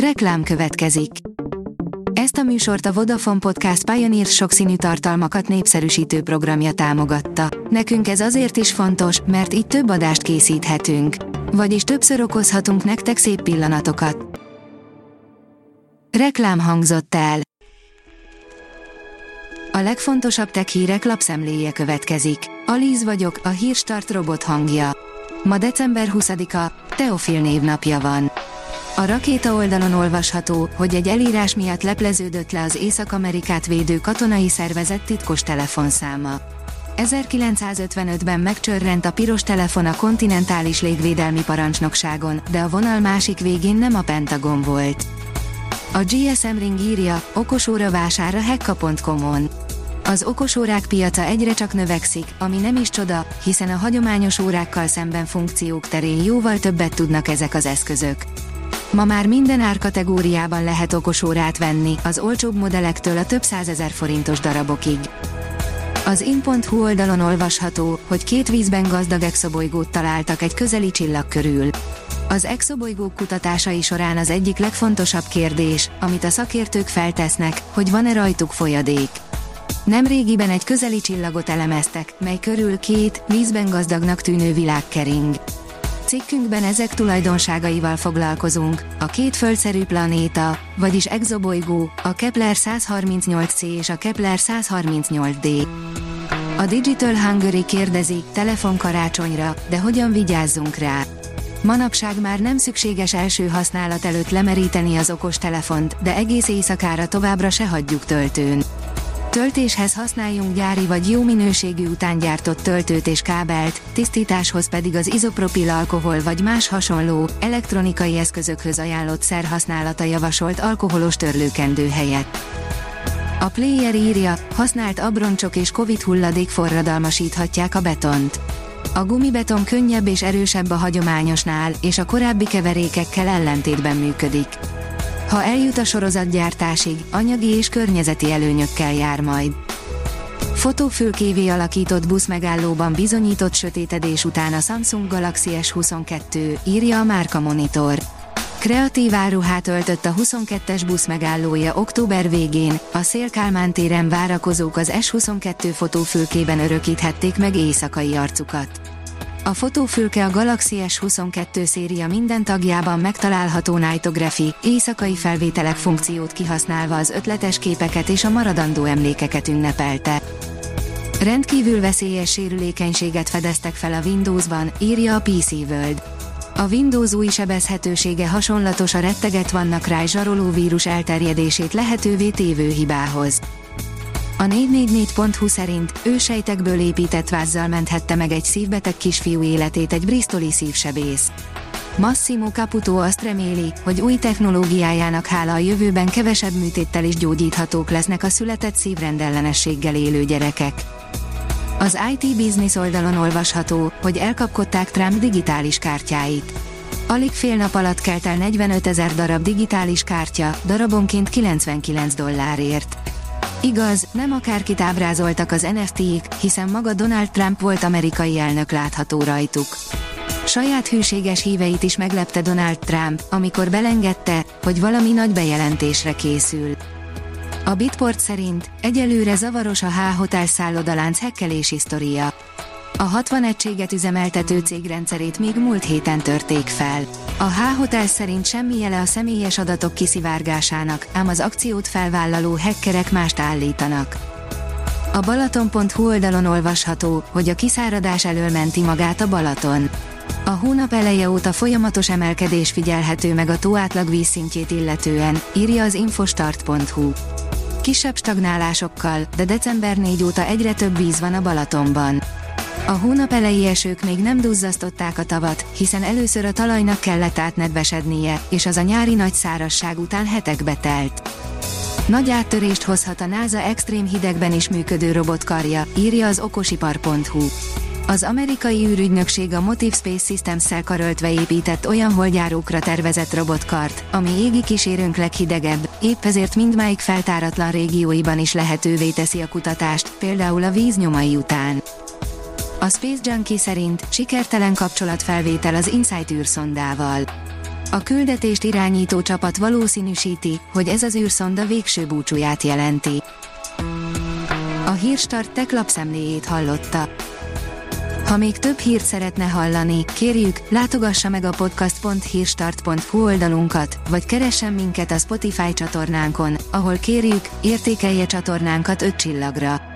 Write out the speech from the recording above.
Reklám következik. Ezt a műsort a Vodafone Podcast Pioneer sokszínű tartalmakat népszerűsítő programja támogatta. Nekünk ez azért is fontos, mert így több adást készíthetünk. Vagyis többször okozhatunk nektek szép pillanatokat. Reklám hangzott el. A legfontosabb tech hírek lapszemléje következik. Alíz vagyok, a hírstart robot hangja. Ma december 20-a, Teofil névnapja van. A rakéta oldalon olvasható, hogy egy elírás miatt lepleződött le az Észak-Amerikát védő katonai szervezet titkos telefonszáma. 1955-ben megcsörrent a piros telefon a kontinentális légvédelmi parancsnokságon, de a vonal másik végén nem a Pentagon volt. A GSM Ring írja, okosóra vására hekka.com-on. Az okosórák piaca egyre csak növekszik, ami nem is csoda, hiszen a hagyományos órákkal szemben funkciók terén jóval többet tudnak ezek az eszközök. Ma már minden árkategóriában lehet okosórát venni, az olcsóbb modellektől a több százezer forintos darabokig. Az in.hu oldalon olvasható, hogy két vízben gazdag exobolygót találtak egy közeli csillag körül. Az exobolygók kutatásai során az egyik legfontosabb kérdés, amit a szakértők feltesznek, hogy van-e rajtuk folyadék. Nemrégiben egy közeli csillagot elemeztek, mely körül két, vízben gazdagnak tűnő világ kering. Cikkünkben ezek tulajdonságaival foglalkozunk, a két földszerű planéta, vagyis exobolygó, a Kepler 138c és a Kepler 138d. A Digital Hungary kérdezi, telefon karácsonyra, de hogyan vigyázzunk rá? Manapság már nem szükséges első használat előtt lemeríteni az okos telefont, de egész éjszakára továbbra se hagyjuk töltőn. Töltéshez használjunk gyári vagy jó minőségű utángyártott töltőt és kábelt, tisztításhoz pedig az izopropil alkohol vagy más hasonló, elektronikai eszközökhöz ajánlott szer használata javasolt alkoholos törlőkendő helyett. A player írja, használt abroncsok és covid hulladék forradalmasíthatják a betont. A gumibeton könnyebb és erősebb a hagyományosnál, és a korábbi keverékekkel ellentétben működik. Ha eljut a sorozatgyártásig, anyagi és környezeti előnyökkel jár majd. Fotófülkévé alakított buszmegállóban bizonyított sötétedés után a Samsung Galaxy S22, írja a Márka Monitor. Kreatív áruhát öltött a 22-es busz megállója október végén, a Szélkálmán téren várakozók az S22 fotófülkében örökíthették meg éjszakai arcukat. A fotófülke a Galaxy S22 széria minden tagjában megtalálható Nightography, éjszakai felvételek funkciót kihasználva az ötletes képeket és a maradandó emlékeket ünnepelte. Rendkívül veszélyes sérülékenységet fedeztek fel a Windowsban, írja a PC World. A Windows új sebezhetősége hasonlatos a retteget vannak rá zsaroló vírus elterjedését lehetővé tévő hibához. A 444.hu szerint ősejtekből épített vázzal menthette meg egy szívbeteg kisfiú életét egy bristoli szívsebész. Massimo Caputo azt reméli, hogy új technológiájának hála a jövőben kevesebb műtéttel is gyógyíthatók lesznek a született szívrendellenességgel élő gyerekek. Az IT Business oldalon olvasható, hogy elkapkodták Trump digitális kártyáit. Alig fél nap alatt kelt el 45 ezer darab digitális kártya, darabonként 99 dollárért. Igaz, nem akárkit ábrázoltak az NFT-k, hiszen maga Donald Trump volt amerikai elnök látható rajtuk. Saját hűséges híveit is meglepte Donald Trump, amikor belengedte, hogy valami nagy bejelentésre készül. A Bitport szerint egyelőre zavaros a H-Hotel szállodalánc hekkelési sztoria. A 60 egységet üzemeltető cég még múlt héten törték fel. A H-Hotel szerint semmi jele a személyes adatok kiszivárgásának, ám az akciót felvállaló hackerek mást állítanak. A Balaton.hu oldalon olvasható, hogy a kiszáradás elől menti magát a Balaton. A hónap eleje óta folyamatos emelkedés figyelhető meg a tó átlag vízszintjét illetően, írja az infostart.hu. Kisebb stagnálásokkal, de december 4 óta egyre több víz van a Balatonban. A hónap elejé esők még nem duzzasztották a tavat, hiszen először a talajnak kellett átnedvesednie, és az a nyári nagy szárasság után hetekbe telt. Nagy áttörést hozhat a NASA extrém hidegben is működő robotkarja, írja az okosipar.hu. Az amerikai űrügynökség a Motive Space Systems-szel karöltve épített olyan holdjárókra tervezett robotkart, ami égi kísérőnk leghidegebb, épp ezért mindmáig feltáratlan régióiban is lehetővé teszi a kutatást, például a víz nyomai után. A Space Junkie szerint sikertelen kapcsolatfelvétel az InSight űrszondával. A küldetést irányító csapat valószínűsíti, hogy ez az űrszonda végső búcsúját jelenti. A Hírstart tech lapszemléjét hallotta. Ha még több hírt szeretne hallani, kérjük, látogassa meg a podcast.hírstart.hu oldalunkat, vagy keressen minket a Spotify csatornánkon, ahol kérjük, értékelje csatornánkat 5 csillagra.